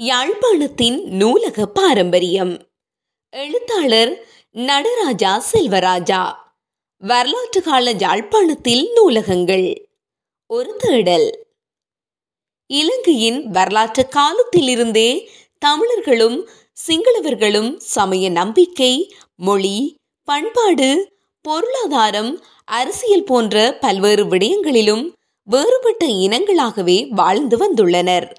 யாழ்ப்பாணத்தின் நூலக பாரம்பரியம். எழுத்தாளர் நடராஜா செல்வராஜா. வரலாற்று கால யாழ்ப்பாணத்தில் நூலகங்கள். ஒரு தேடல். இலங்கையின் வரலாற்று காலத்திலிருந்தே தமிழர்களும் சிங்களவர்களும் சமய நம்பிக்கை மொழி பண்பாடு பொருளாதாரம் அரசியல் போன்ற பல்வேறு விடயங்களிலும் வேறுபட்ட இனங்களாகவே வாழ்ந்து வந்துள்ளனர்.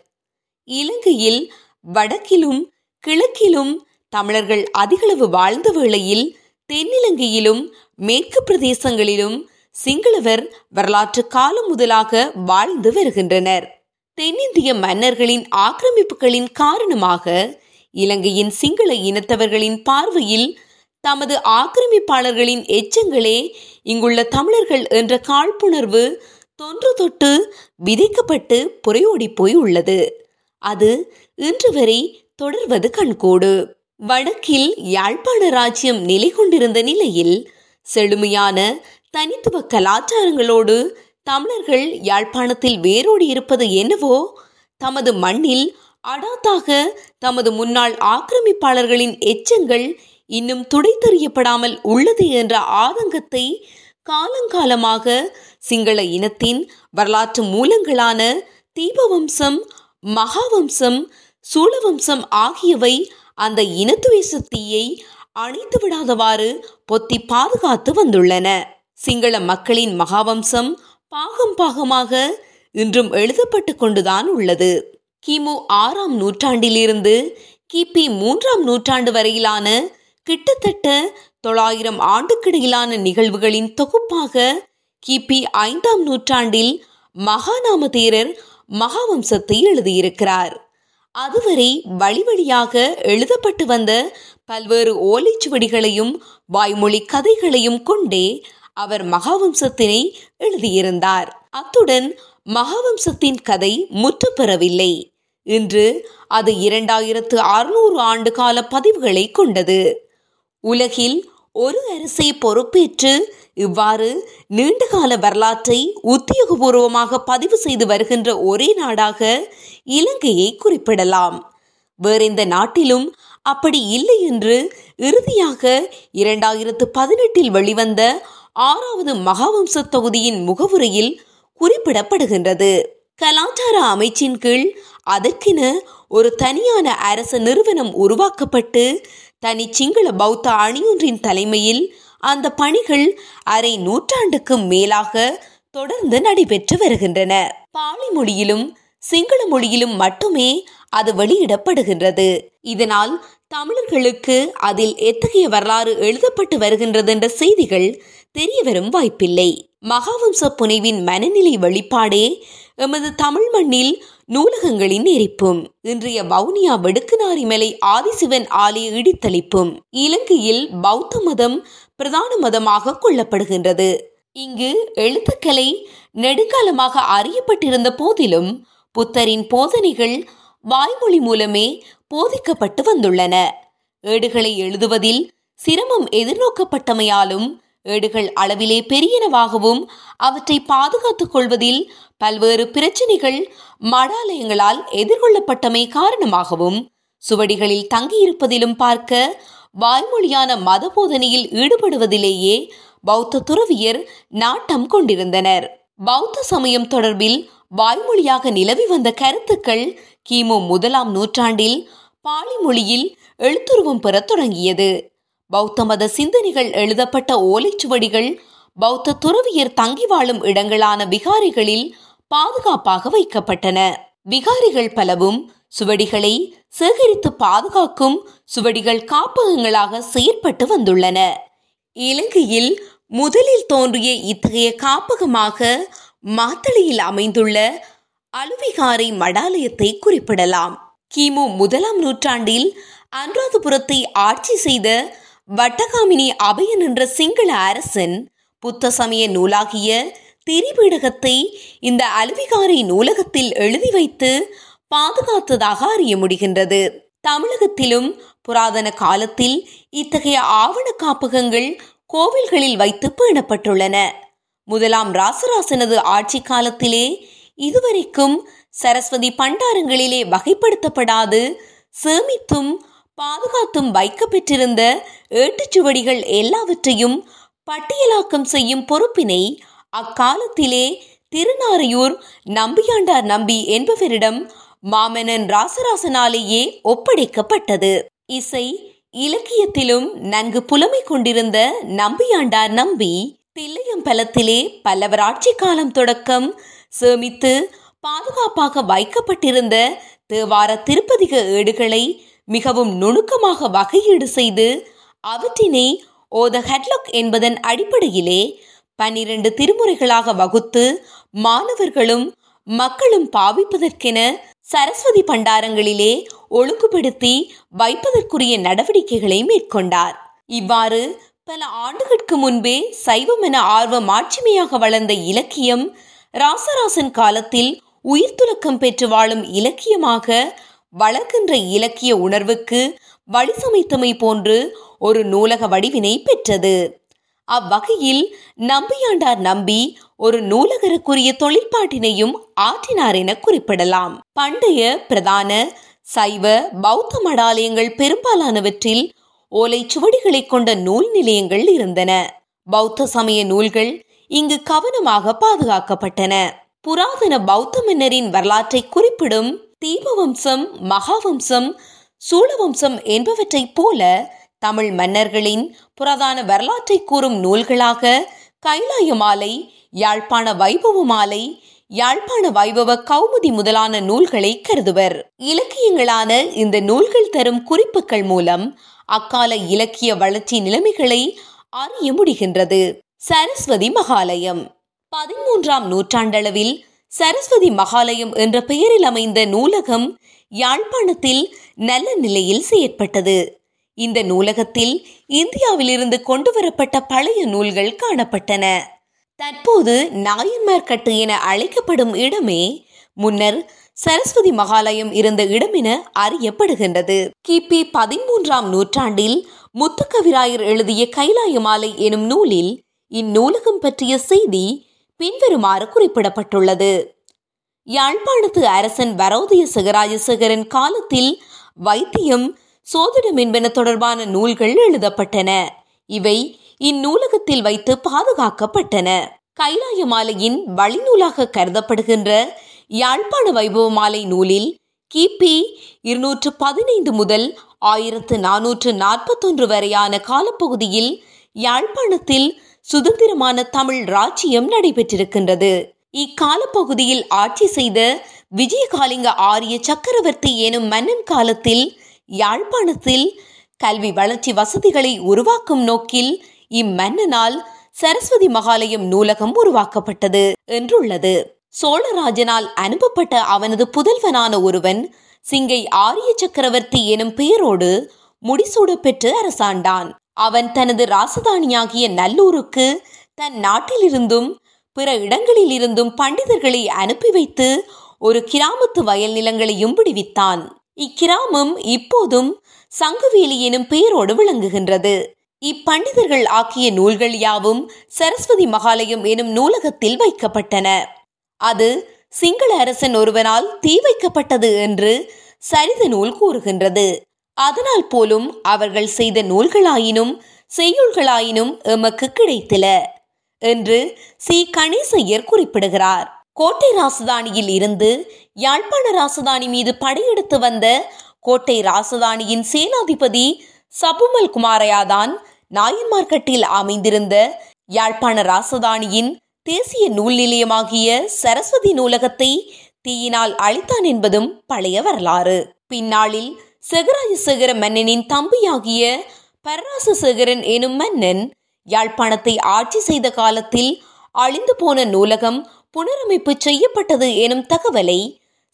இலங்கையில் வடக்கிலும் கிழக்கிலும் தமிழர்கள் அதிகளவு வாழ்ந்த வேளையில் தென்னிலங்கையிலும் மேற்கு பிரதேசங்களிலும் சிங்களவர் வரலாற்று காலம் முதலாக வாழ்ந்து வருகின்றனர். தென்னிந்திய மன்னர்களின் ஆக்கிரமிப்புகளின் காரணமாக இலங்கையின் சிங்கள இனத்தவர்களின் பார்வையில் தமது ஆக்கிரமிப்பாளர்களின் எச்சங்களே இங்குள்ள தமிழர்கள் என்ற காழ்ப்புணர்வு தொன்று தொட்டு விதைக்கப்பட்டு புறையோடி போய் உள்ளது அது இன்று வரை தொடர்வது கண்கூடு. வடக்கில் யாழ்ப்பாண ராஜ்யம் நிலை கொண்டிருந்த நிலையில் செழுமையான தனித்துவ கலாச்சாரங்களோடு தமிழர்கள் யாழ்ப்பாணத்தில் வேரோடி இருப்பது என்னவோ தமது மண்ணில் அடாத்தாக தமது முன்னாள் ஆக்கிரமிப்பாளர்களின் எச்சங்கள் இன்னும் துடைத்தெறியப்படாமல் உள்ளது என்ற ஆதங்கத்தை காலங்காலமாக சிங்கள இனத்தின் வரலாற்று மூலங்களான தீபவம்சம் மகாவம்சம் சூழவம்சம் ஆகியவை அந்த இனத்துவேசத்தீயை அணைத்து விடாதவாறு பொத்தி பாதுகாத்து வந்துள்ளன. சிங்கள மக்களின் மகாவம்சம் பாகம் பாகமாக இன்றும் எழுதப்பட்டு கொண்டுதான் உள்ளது. கிமு ஆறாம் நூற்றாண்டிலிருந்து கிபி மூன்றாம் நூற்றாண்டு வரையிலான கிட்டத்தட்ட தொள்ளாயிரம் ஆண்டுக்கிடையிலான நிகழ்வுகளின் தொகுப்பாக கிபி ஐந்தாம் நூற்றாண்டில் மகாநாம தேரர் மகாவம்சத்தை எழுதியிருக்கிறார். அதுவரை வழி வழியாக எழுதப்பட்டு வந்த பல்வேறு ஓலைச்சுவடிகளையும் வாய்மொழி கதைகளையும் கொண்டே அவர் மகாவம்சத்தினை எழுதியிருந்தார். அத்துடன் மகாவம்சத்தின் கதை முற்று பெறவில்லை. இன்று அது இரண்டாயிரத்து அறுநூறு ஆண்டு கால பதிவுகளை கொண்டது. உலகில் ஒரு அரசை பொறுப்பேற்று இவ்வாறு நீண்டகால வரலாற்றை உத்தியோகபூர்வமாக பதிவு செய்து வருகின்ற ஒரே நாடாக இலங்கையை குறிப்பிடலாம். வேறெந்த நாட்டிலும் அப்படி இல்லை என்று இறுதியாக இரண்டாயிரத்து பதினெட்டில் வெளிவந்த ஆறாவது மகாவம்ச தொகுதியின் முகவுரையில் குறிப்பிடப்படுகின்றது. கலாச்சார அமைச்சின் கீழ் அதற்கென ஒரு தனியான அரச நிறுவனம் உருவாக்கப்பட்டு தனி சிங்கள பௌத்த அணியொன்றின் தலைமையில் அந்த பணிகள் அரை நூற்றாண்டுக்கு மேலாக தொடர்ந்து நடைபெற்று வருகின்றன. பாலி மொழியிலும் சிங்கள மொழியிலும் மட்டுமே அது வெளியிடப்படுகின்றது. இதனால் தமிழர்களுக்கு அதில் எத்தகைய வரலாறு எழுதப்பட்டு வருகின்றது என்ற செய்திகள் தெரியவரும் வாய்ப்பில்லை. மகாவம்ச புனைவின் மனநிலை வெளிப்பாடே எமது தமிழ் மண்ணில் நூலகங்களின் எரிப்பும் இன்றைய வவுனியா வெடுக்குநாரிமலை ஆதிசிவன் ஆலய இடித்தளிப்பும் இலங்கையில் பௌத்த மதம் பிரதான மதமாக கொள்ளப்படுகின்றது. இங்கு எழுத்துக்கலை நெடுங்காலமாக அறியப்பட்டிருந்த போதிலும் புத்தரின் போதனைகள் வாய்மொழி மூலமே போதிக்கப்பட்டு வந்துள்ளன. ஏடுகளை எழுதுவதில் சிரமம் எதிர்நோக்கப்பட்டமையாலும் ஏடுகள் அளவிலே பெரியனவாகவும் அவற்றை பாதுகாத்துக் கொள்வதில் பல்வேறு பிரச்சினைகள் மடாலயங்களால் எதிர்கொள்ளப்பட்டமை காரணமாகவும் சுவடிகளில் தங்கியிருப்பதிலும் பார்க்க வாய்மொழியான மத போதனையில் ஈடுபடுவதிலேயே பௌத்த துறவியர் நாட்டம் கொண்டிருந்தனர். பௌத்த சமயம் தொடர்பில் வாய்மொழியாக நிலவி வந்த கருத்துக்கள் கிமு முதலாம் நூற்றாண்டில் பாலி மொழியில் எழுத்துருவம் பெறத் தொடங்கியது. பௌத்த மத சிந்தனைகள் எழுதப்பட்ட ஓலைச்சுவடிகள் பௌத்த துறவியர் தங்கி வாழும் இடங்களான விகாரிகளில் பாதுகாப்பாக வைக்கப்பட்டன. விகாரிகள் பலவும் சுவடிகளை சேகரித்து பாதுகாக்கும் சுவடிகள் காப்பகங்களாக செயற்பட்டு வந்துள்ளன. இலங்கையில் முதலில் தோன்றிய இத்தகைய காப்பகமாக மாத்தளையில் அமைந்துள்ள அலுவிகாரை மடாலயத்தை குறிப்பிடலாம். கிமு முதலாம் நூற்றாண்டில் அனுராதபுரத்தை ஆட்சி செய்த வட்டகாமினி அபயன் என்ற சிங்கள அரசன் புத்த சமய நூலாகிய திரிபீடகத்தை இந்த அலுவிகாரை நூலகத்தில் எழுதி வைத்து பாதுகாத்ததாக அறிய முடிகின்றது. தமிழகத்திலும் புராதன காலத்தில் இத்தகைய ஆவண காப்பகங்கள் கோவில்களில் வைத்து பேணப்பட்டுள்ளன. முதலாம் ராசராசனது ஆட்சி காலத்திலே இதுவரைக்கும் சரஸ்வதி பண்டாரங்களிலே வகைப்படுத்தப்படாது சேமித்தும் பாதுகாத்தும் வைக்கப்பெற்றிருந்த ஏட்டுச்சுவடிகள் எல்லாவற்றையும் பட்டியலாக்கம் செய்யும் பொறுப்பினை அக்காலத்திலே திருநாரையூர் நம்பியாண்டார் நம்பி என்பவரிடம் மாமன்னன் ராசராசனாலேயே ஒப்படைக்கப்பட்டது. இசை இலக்கியத்திலும் நன்கு புலமை கொண்டிருந்த நம்பியாண்டார் நம்பி தில்லையம்பலத்திலே பல்லவர் ஆட்சி காலம் தொடக்கம் சேமித்து பாதுகாப்பாக வைக்கப்பட்டிருந்த தேவார திருப்பதிக ஏடுகளை மிகவும் நுணுக்கமாக வகையீடு செய்து அவற்றினை ஓத ஹெட்லாக் என்பதன் அடிப்படையிலே பன்னிரண்டு திருமுறைகளாக வகுத்து மாணவர்களும் மக்களும் பாவிப்பதற்கென சரஸ்வதி பண்டாரங்களிலே ஒழுங்குபடுத்தி வைப்பதற்குரிய நடவடிக்கைகளை மேற்கொண்டார். இவ்வாறு பல ஆண்டுகளுக்கு முன்பே சைவம் என ஆர்வம் ஆட்சிமையாக வளர்ந்த இலக்கியம் ராசராசன் காலத்தில் உயிர்த்துலக்கம் பெற்று வாழும் இலக்கியமாக வளர்க்கின்ற இலக்கிய உணர்வுக்கு வழி சமைத்தமை போன்று ஒரு நூலக வடிவினை பெற்றது. அவ்வகையில் நம்பியாண்டார் நம்பி ஒரு நூலகருக்குரிய தொழிற்பாட்டினையும் ஆற்றினார் என குறிப்பிடலாம். பண்டைய பிரதான சைவ பௌத்த மடாலயங்கள் பெரும்பாலானவற்றில் ஓலை சுவடிகளை கொண்ட நூல் நிலையங்கள் இருந்தன. பௌத்த சமய நூல்கள் இங்கு கவனமாக பாதுகாக்கப்பட்டன. புராதன பௌத்த மன்னரின் வரலாற்றை குறிப்பிடும் தீபவம்சம் மகாவம்சம் சூழவம்சம் என்பவற்றைப் போல தமிழ் மன்னர்களின் புராதான வரலாற்றை கூறும் நூல்களாக கைலாய மாலை யாழ்ப்பாண வைபவ மாலை யாழ்ப்பாண வைபவ கௌமுதி முதலான நூல்களை கருதுவர். இலக்கியங்களான இந்த நூல்கள் தரும் குறிப்புகள் மூலம் அக்கால இலக்கிய வளர்ச்சி நிலைமைகளை அறிய முடிகின்றது. சரஸ்வதி மகாலயம். பதிமூன்றாம் நூற்றாண்டளவில் சரஸ்வதி மகாலயம் என்ற பெயரில் அமைந்த நூலகம் யாழ்ப்பாணத்தில் நல்ல நிலையில் செயற்பட்டது. இந்த நூலகத்தில் இந்தியாவிலிருந்து கொண்டு வரப்பட்ட பழைய நூல்கள் காணப்பட்டன. தற்போது நாயன்மார்கட்டு என அழைக்கப்படும் இடமே முன்னர் சரஸ்வதி மகாலயம் இருந்த இடம் என அறியப்படுகின்றது. கிபி பதிமூன்றாம் நூற்றாண்டில் முத்துக்கவிராயர் எழுதிய கைலாய மாலை எனும் நூலில் இந்நூலகம் பற்றிய செய்தி பின்வருமாறு குறிப்பிடப்பட்டுள்ளது. யாழ்ப்பாணத்து அரசன் வரோதய சிகராஜசேகரன் காலத்தில் வைத்தியம் சோதிடம் என்பன தொடர்பான நூல்கள் எழுதப்பட்டன. இவை இந்நூலகத்தில் வைத்து பாதுகாக்கப்பட்டன. கைலாய மாலையின் வழிநூலாக கருதப்படுகின்ற யாழ்ப்பாண வைபவ மாலை நூலில் கிபி இருநூற்று பதினைந்து முதல் ஆயிரத்து நானூற்று நாற்பத்தொன்று வரையான காலப்பகுதியில் யாழ்ப்பாணத்தில் சுதந்திரமான தமிழ் ராஜ்யம் நடைபெற்றிருக்கின்றது. இக்காலப்பகுதியில் ஆட்சி செய்த விஜயகாலிங்க ஆரிய சக்கரவர்த்தி எனும் மன்னன் காலத்தில் யாழ்ப்பாணத்தில் கல்வி வளர்ச்சி வசதிகளை உருவாக்கும் நோக்கில் இம்மன்னனால் சரஸ்வதி மகாலயம் நூலகம் உருவாக்கப்பட்டது என்றுள்ளது. சோழராஜனால் அனுப்பப்பட்ட அவனது புதல்வனான ஒருவன் சிங்கை ஆரிய சக்கரவர்த்தி எனும் பெயரோடு முடிசூட பெற்று அரசாண்டான். அவன் தனது ராசதானியாகிய நல்லூருக்கு தன் நாட்டிலிருந்தும் பிற இடங்களிலிருந்தும் பண்டிதர்களை அனுப்பி வைத்து ஒரு கிராமத்து வயல் நிலங்களையும் விடுவித்தான் இக்கிராமம் இப்போதும் சங்குவேலி எனும் பெயரோடு விளங்குகின்றது. இப்பண்டிதர்கள் ஆக்கிய நூல்கள் யாவும் சரஸ்வதி மகாலயம் எனும் நூலகத்தில் வைக்கப்பட்டன. அது சிங்கள அரசன் ஒருவனால் தீ வைக்கப்பட்டது என்று சரித நூல் கூறுகின்றது. அதனால் போலும் அவர்கள் செய்த நூல்களாயினும் செய்யுள்களாயினும் எமக்கு கிடைத்தில என்று சி. கணேசையர் குறிப்பிடுகிறார். கோட்டை ராசதானியில் இருந்து யாழ்ப்பாண ராசதானி மீது படையெடுத்து வந்த கோட்டை ராசதானியின் சேனாதிபதி சபுமல் குமாரையாதான் நாயன்மார்கட்டில் அமைந்திருந்த யாழ்ப்பாண ராசதானியின் தேசிய நூல் நிலையமாகிய சரஸ்வதி நூலகத்தை தீயினால் அழித்தான் என்பதும் பழைய வரலாறு. பின்னாளில் செகராஜசேகர மன்னனின் தம்பியாகிய பரராசசேகரன் எனும் மன்னன் யாழ்ப்பாணத்தை ஆட்சி செய்த காலத்தில் அழிந்து போன நூலகம் புனரமைப்பு செய்யப்பட்டது எனும் தகவலை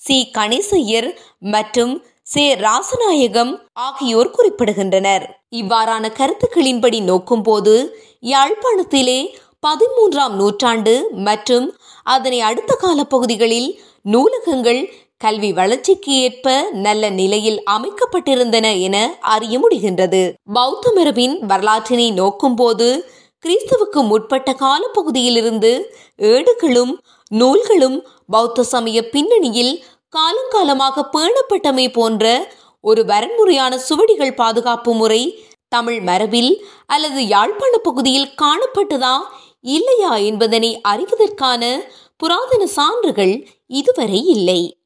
சி. கணேசையர் மற்றும் சே. ராசநாயகம் ஆகியோர் குறிப்பிடுகின்றனர். இவ்வாறான கருத்துக்களின்படி நோக்கும்போது யாழ்ப்பாணத்திலே பதிமூன்றாம் நூற்றாண்டு மற்றும் அதனை அடுத்த கால பகுதிகளில் நூலகங்கள் கல்வி வளர்ச்சிக்கு ஏற்ப நல்ல நிலையில் அமைக்கப்பட்டிருந்தன என அறிய முடிகின்றது. பௌத்த மரபின் வரலாற்றினை நோக்கும்போது கிறிஸ்துவுக்கு முற்பட்ட காலப்பகுதியிலிருந்து ஏடுகளும் நூல்களும் பௌத்த சமய பின்னணியில் காலங்காலமாக பேணப்பட்டமை போன்ற ஒரு வரன்முறையான சுவடிகள் பாதுகாப்பு முறை தமிழ் மரபில் அல்லது யாழ்ப்பாண பகுதியில் காணப்பட்டதா இல்லையா என்பதனை அறிவதற்கான புராதன சான்றுகள் இதுவரை இல்லை.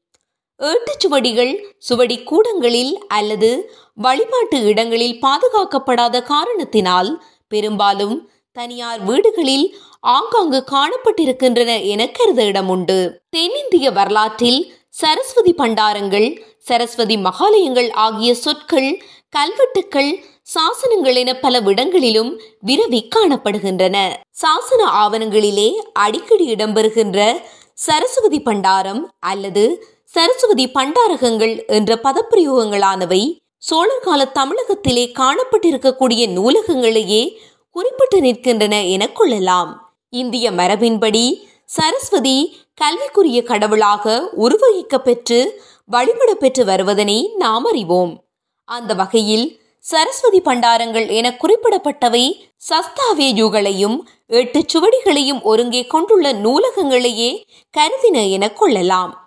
ஏட்டுச்சுவடிகள் சுவடி கூடங்களில் அல்லது வழிபாட்டு இடங்களில் பாதுகாக்கப்படாத காரணத்தினால் பெரும்பாலும் தனியார் வீடுகளில் ஆங்காங்கு காணப்பட்டிருக்கின்றன என கருத உண்டு தென்னிந்திய வரலாற்றில் சரஸ்வதி பண்டாரங்கள் சரஸ்வதி மகாலயங்கள் ஆகிய சொற்கள் கல்வெட்டுக்கள் சாசனங்கள் என பல விடங்களிலும் விரவி காணப்படுகின்றன. சாசன ஆவணங்களிலே அடிக்கடி இடம்பெறுகின்ற சரஸ்வதி பண்டாரம் அல்லது சரஸ்வதி பண்டாரகங்கள் என்ற பதப்பிரயோகங்களானவை சோழர் கால தமிழகத்திலே காணப்பட்டிருக்கக்கூடிய நூலகங்களையே குறிப்பிட்டு நிற்கின்றன என கொள்ளலாம். இந்திய மரபின்படி சரஸ்வதி கல்விக்குரிய கடவுளாக உருவகிக்க பெற்று வழிபட பெற்று வருவதனை நாம் அறிவோம். அந்த வகையில் சரஸ்வதி பண்டாரங்கள் என குறிப்பிடப்பட்டவை சஸ்தாவேயுகளையும் எட்டு சுவடிகளையும் ஒருங்கே கொண்டுள்ள நூலகங்களையே கருதின என கொள்ளலாம்.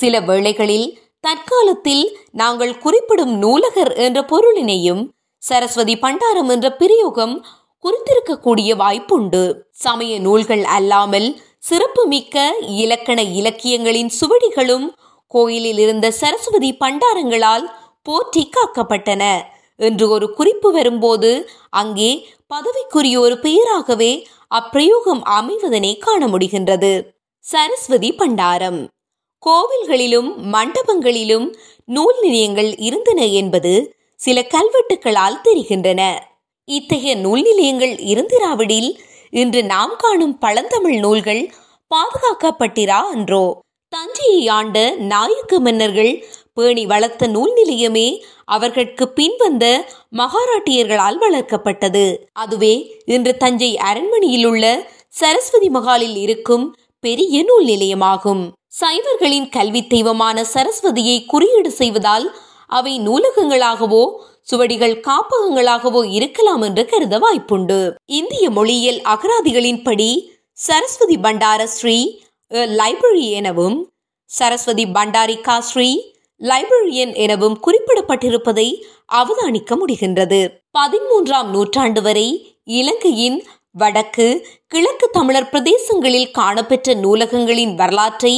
சில வேளைகளில் தற்காலத்தில் நாங்கள் குறிப்பிடும் நூலகர் என்ற பொருளினையும் சரஸ்வதி பண்டாரம் என்ற பிரயோகம் குறித்திருக்கக்கூடிய வாய்ப்புண்டு. சமய நூல்கள் அல்லாமல் சிறப்புமிக்க இலக்கண இலக்கியங்களின் சுவடிகளும் கோயிலில் இருந்த சரஸ்வதி பண்டாரங்களால் போற்றி காக்கப்பட்டன. என்று ஒரு குறிப்பு வரும்போது அங்கே பதவிக்குரிய ஒரு பெயராகவே அப்பிரயோகம் அமைவதனை காண முடிகின்றது. சரஸ்வதி பண்டாரம். கோவில்களிலும் மண்டபங்களிலும் நூல் நிலையங்கள் இருந்தன என்பது சில கல்வெட்டுகளால் தெரிகின்றன. இத்தகைய நூல் நிலையங்கள் இருந்திராவிடில் இன்று நாம் காணும் பழந்தமிழ் நூல்கள் பாதுகாக்கப்பட்டிரா என்றோ தஞ்சையை ஆண்ட நாயக்க மன்னர்கள் பேணி வளர்த்த நூல் நிலையமே அவர்களுக்கு பின்வந்த மகாராட்டியர்களால் வளர்க்கப்பட்டது. அதுவே இன்று தஞ்சை அரண்மனையில் உள்ள சரஸ்வதி மகாலில் இருக்கும் பெரிய நூல் நிலையமாகும். சைவர்களின் கல்வி தெய்வமான சரஸ்வதியை குறியீடு செய்வதால் அவை நூலகங்களாகவோ சுவடிகள் காப்பகங்களாகவோ இருக்கலாம் என்று கருத வாய்ப்புண்டு. இந்திய மொழியியல் அகராதிகளின்படி சரஸ்வதி பண்டார ஸ்ரீ லைப்ரரி எனவும் சரஸ்வதி பண்டாரிகா ஸ்ரீ லைப்ரரியன் எனவும் குறிப்பிடப்பட்டிருப்பதை அவதானிக்க முடிகின்றது. பதிமூன்றாம் நூற்றாண்டு வரை இலங்கையின் வடக்கு கிழக்கு தமிழர் பிரதேசங்களில் காணப்பெற்ற நூலகங்களின் வரலாற்றை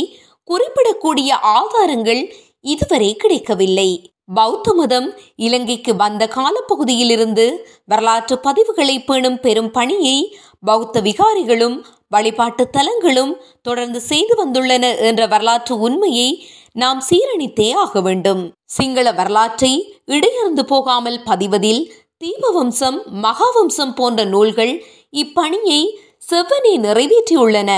குறிப்பிடக்கூடிய ஆதாரங்கள் இதுவரை கிடைக்கவில்லை. பௌத்த மதம் இலங்கைக்கு வந்த காலப்பகுதியிலிருந்து வரலாற்று பதிவுகளை பேணும் பெரும் பணியை பௌத்த விகாரிகளும் வழிபாட்டு தலங்களும் தொடர்ந்து செய்து வந்துள்ளன என்ற வரலாற்று உண்மையை நாம் சீரணித்தே ஆக வேண்டும். சிங்கள வரலாற்றை இடையர்ந்து போகாமல் பதிவதில் தீபவம்சம் மகாவம்சம் போன்ற நூல்கள் இப்பணியை செவ்வனே நிறைவேற்றியுள்ளன.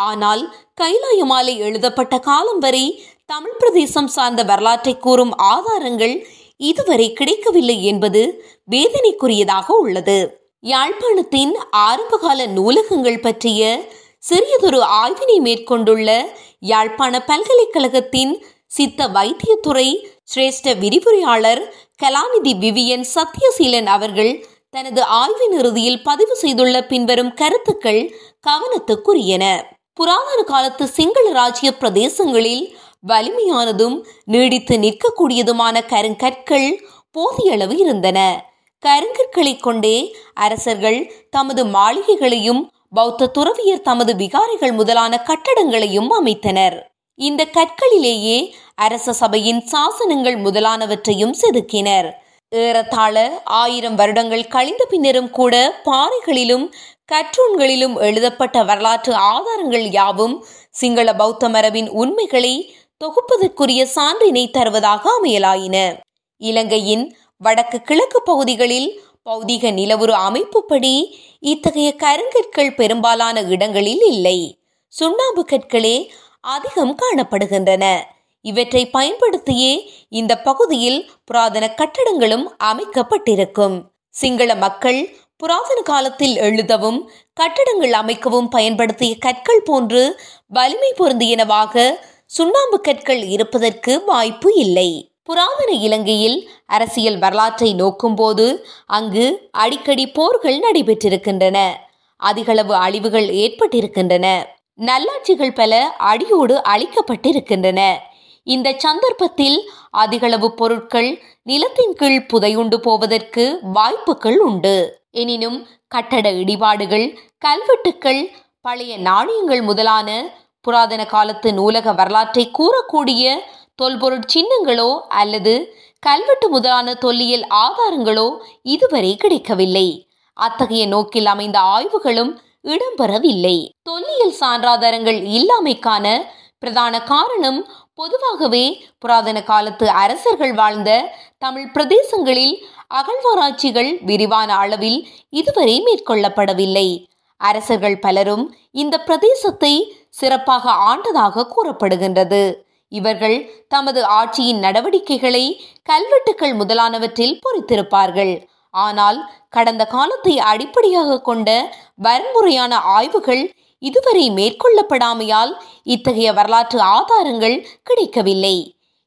ஆனால் கைலாயமாலை எழுதப்பட்ட காலம் வரை தமிழ் பிரதேசம் சார்ந்த வரலாற்றை கூறும் ஆதாரங்கள் இதுவரை கிடைக்கவில்லை என்பது வேதனைக்குரியதாக உள்ளது. யாழ்ப்பாணத்தின் ஆரம்பகால நூலகங்கள் பற்றிய சிறியதொரு ஆய்வினை மேற்கொண்டுள்ள யாழ்ப்பாண பல்கலைக்கழகத்தின் சித்த வைத்தியத்துறை சிரேஷ்ட விரிவுரையாளர் கலாநிதி விவியன் சத்யசீலன் அவர்கள் தனது ஆய்வின் இறுதியில் பதிவு செய்துள்ள பின்வரும் கருத்துக்கள் கவனத்துக்குரியன. புராதன காலத்து சிங்கள ராஜ்ய பிரதேசங்களில் வலிமையானதும் நீடித்து நிற்கக்கூடியதுமான கருங்கற்கள் போதிய அளவு இருந்தன. கருங்கற்களை கொண்டே அரசர்கள் தமது மாளிகைகளையும் பௌத்த துறவியர் தமது விகாரிகள் முதலான கட்டடங்களையும் அமைத்தனர். இந்த கற்களிலேயே அரச சபையின் சாசனங்கள் முதலானவற்றையும் செதுக்கினர். ஏறத்தாழ ஆயிரம் வருடங்கள் கழிந்த பின்னரும் கூட பாறைகளிலும் கற்றூன்களிலும் எழுதப்பட்ட வரலாற்று ஆதாரங்கள் யாவும் சிங்கள பௌத்த மரபின் உண்மைகளை தொகுப்பதற்குரிய சான்றினை தருவதாக அமையலாயின. இலங்கையின் வடக்கு கிழக்கு பகுதிகளில் பௌதிக நிலவுரு அமைப்புப்படி இத்தகைய கருங்கற்கள் பெரும்பாலான இடங்களில் இல்லை. சுண்ணாம்பு கற்களே அதிகம் காணப்படுகின்றன. இவற்றை பயன்படுத்தியே இந்த பகுதியில் புராதன கட்டடங்களும் அமைக்கப்பட்டிருக்கும். சிங்கள மக்கள் புராதன காலத்தில் எழுதவும் கட்டடங்கள் அமைக்கவும் பயன்படுத்திய கற்கள் போன்று வலிமை பொருந்தியனவாக சுண்ணாம்பு கற்கள் இருப்பதற்கு வாய்ப்பு இல்லை. புராதன இலங்கையில் அரசியல் வரலாற்றை நோக்கும்போது அங்கு அடிக்கடி போர்கள் நடைபெற்றிருக்கின்றன. அதிகளவு அழிவுகள் ஏற்பட்டிருக்கின்றன. நல்லாட்சிகள் பல அடியோடு அழிக்கப்பட்டிருக்கின்றன. இந்த சந்தர்ப்பத்தில் அதிகளவு பொருட்கள் நிலத்தின் கீழ் புதையுண்டு போவதற்கு வாய்ப்புகள் உண்டு. எனினும் கட்டட இடிபாடுகள் கல்வெட்டுக்கள் பழைய நாணயங்கள் முதலான புராதன காலத்து நூலக வரலாற்றை கூறக்கூடிய தொல்பொருட் சின்னங்களோ அல்லது கல்வெட்டு முதலான தொல்லியல் ஆதாரங்களோ இதுவரை கிடைக்கவில்லை. அத்தகைய நோக்கில் அமைந்த ஆய்வுகளும் இடம்பெறவில்லை. தொல்லியல் சான்றாதாரங்கள் இல்லாமைக்கான பிரதான காரணம் பொதுவாகவே புராதன காலத்து அரசர்கள் வாழ்ந்த தமிழ் பிரதேசங்களில் அகழ்வாராய்ச்சிகள் விரிவான அளவில் இதுவரை மேற்கொள்ளப்படவில்லை. அரசர்கள் பலரும் இந்த பிரதேசத்தை சிறப்பாக ஆண்டதாக கூறப்படுகின்றது. இவர்கள் தமது ஆட்சியின் நடவடிக்கைகளை கல்வெட்டுக்கள் முதலானவற்றில் பொறித்திருப்பார்கள். ஆனால் கடந்த காலத்தை அடிப்படையாக கொண்ட வன்முறையான ஆய்வுகள் இதுவரை மேற்கொள்ளப்படாமையால் இத்தகைய வரலாற்று ஆதாரங்கள் கிடைக்கவில்லை.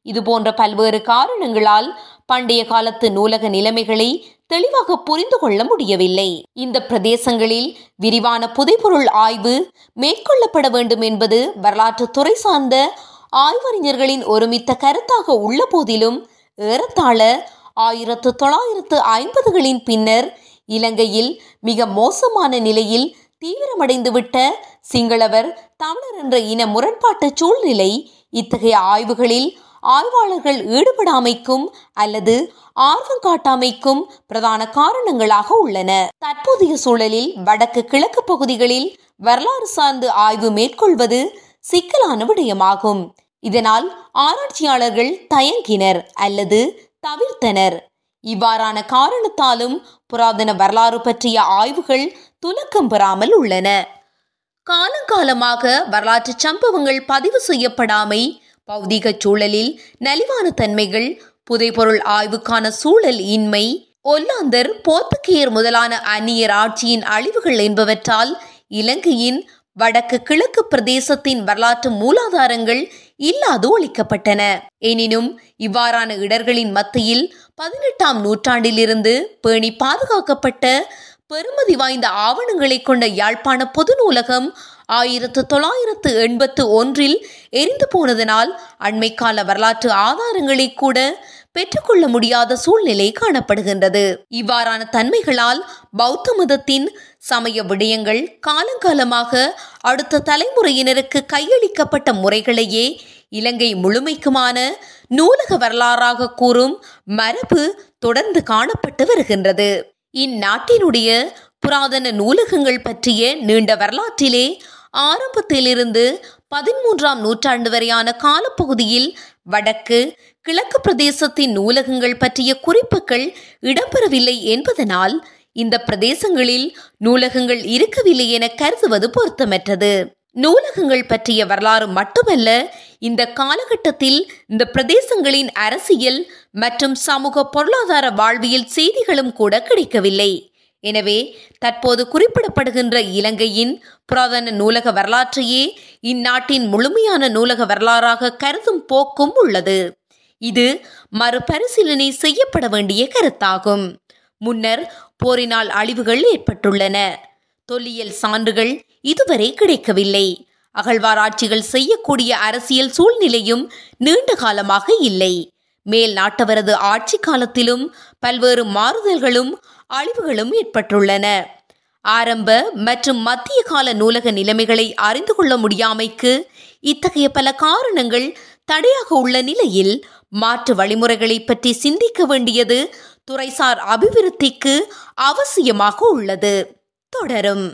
இதுபோன்ற பல்வேறு காரணங்களால் பண்டைய காலத்து நூலக நிலைமைகளை தெளிவாக புரிந்து கொள்ள முடியவில்லை. இந்த பிரதேசங்களில் விரிவான புதைபொருள் ஆய்வு மேற்கொள்ளப்பட வேண்டும் என்பது வரலாற்று துறை சார்ந்த ஆய்வறிஞர்களின் ஒருமித்த கருத்தாக உள்ள போதிலும் ஏறத்தாழ ஆயிரத்து தொள்ளாயிரத்து ஐம்பதுகளின் பின்னர் இலங்கையில் மிக மோசமான நிலையில் தீவிரமடைந்துவிட்ட சிங்களவர் தமிழர் என்ற இன முரண்பாட்டு சூழ்நிலை இத்தகைய ஆய்வுகளில் ஆய்வாளர்கள் ஈடுபடாமைக்கும் அல்லது ஆர்வம் காட்டாமைக்கும் பிரதான காரணங்களாக உள்ளன. தற்போதைய சூழலில் வடக்கு கிழக்கு பகுதிகளில் வரலாறு சார்ந்து ஆய்வு மேற்கொள்வது சிக்கலான விடயமாகும். இதனால் ஆராய்ச்சியாளர்கள் தயங்கினர் அல்லது தவிர்த்தனர். இவ்வாறான காரணத்தாலும் புராதன வரலாறு பற்றிய ஆய்வுகள் துலக்கம் பெறாமல் உள்ளன. காலங்காலமாக வரலாற்று சம்பவங்கள் பதிவு செய்யப்படாமை பௌதிக சூழலில் நலிவான தன்மைகள் புதைபொருள் ஆய்வுக்கான சூழல் இன்மை ஒல்லாந்தர் போர்த்துகேயர் முதலான அந்நியர் ஆட்சியின் அழிவுகள் என்பவற்றால் இலங்கையின் வடக்கு கிழக்கு பிரதேசத்தின் வரலாற்று மூலாதாரங்கள் இல்லாது ஒழிக்கப்பட்டன. எனினும் இவ்வாறான இடர்களின் மத்தியில் பதினெட்டாம் நூற்றாண்டிலிருந்து பேணி பாதுகாக்கப்பட்ட பெருமதி வாய்ந்த ஆவணங்களை கொண்ட யாழ்ப்பாண பொது நூலகம் ஆயிரத்து தொள்ளாயிரத்து எண்பத்து ஒன்றில் எரிந்து போனதனால் அண்மைக்கால வரலாற்று ஆதாரங்களை கூட பெற்றுக்கொள்ள முடியாத சூழ்நிலை காணப்படுகின்றது. இவ்வாறான தன்மைகளால் பௌத்த மதத்தின் சமய விடயங்கள் காலங்காலமாக அடுத்த தலைமுறையினருக்கு கையளிக்கப்பட்ட முறைகளையே இலங்கை முழுமைக்குமான நூலக வரலாறாக கூறும் மரபு தொடர்ந்து காணப்பட்டு வருகின்றது. இந்நாட்டினுடைய புராதன நூலகங்கள் பற்றிய நீண்ட வரலாற்றிலே ஆரம்பத்திலிருந்து பதிமூன்றாம் நூற்றாண்டு வரையான காலப்பகுதியில் வடக்கு கிழக்கு பிரதேசத்தின் நூலகங்கள் பற்றிய குறிப்புகள் இடம்பெறவில்லை என்பதனால் இந்த பிரதேசங்களில் நூலகங்கள் இருக்கவில்லை என கருதுவது பொருத்தமற்றது. நூலகங்கள் பற்றிய வரலாறு மட்டுமல்ல இந்த காலகட்டத்தில் இந்த பிரதேசங்களின் அரசியல் மற்றும் சமூக பொருளாதார வாழ்வியல் செய்திகளும் கூட கிடைக்கவில்லை. எனவே தற்போது குறிப்பிடப்படுகின்ற இலங்கையின் புராதன நூலக வரலாற்றையே இந்நாட்டின் முழுமையான நூலக வரலாறாக கருதும் போக்கும் உள்ளது. இது மறுபரிசீலனை செய்யப்பட வேண்டிய கருத்தாகும். முன்னர் போரினால் அழிவுகள் ஏற்பட்டுள்ளன. தொல்லியல் சான்றுகள் இதுவரை கிடைக்கவில்லை. அகழ்வாராய்ச்சிகள் செய்யக்கூடிய அரசியல் சூழ்நிலையும் நீண்ட காலமாக இல்லை. மேல் நாட்டவரது ஆட்சி காலத்திலும் பல்வேறு மாறுதல்களும் அழிவுகளும் ஏற்பட்டுள்ளன. ஆரம்ப மற்றும் மத்திய கால நூலக நிலைமைகளை அறிந்து கொள்ள முடியாமைக்கு இத்தகைய பல காரணங்கள் தடையாக உள்ள நிலையில் மாற்று வழிமுறைகளை பற்றி சிந்திக்க வேண்டியது துறைசார் அபிவிருத்திக்கு அவசியமாக உள்ளது. தொடரும்.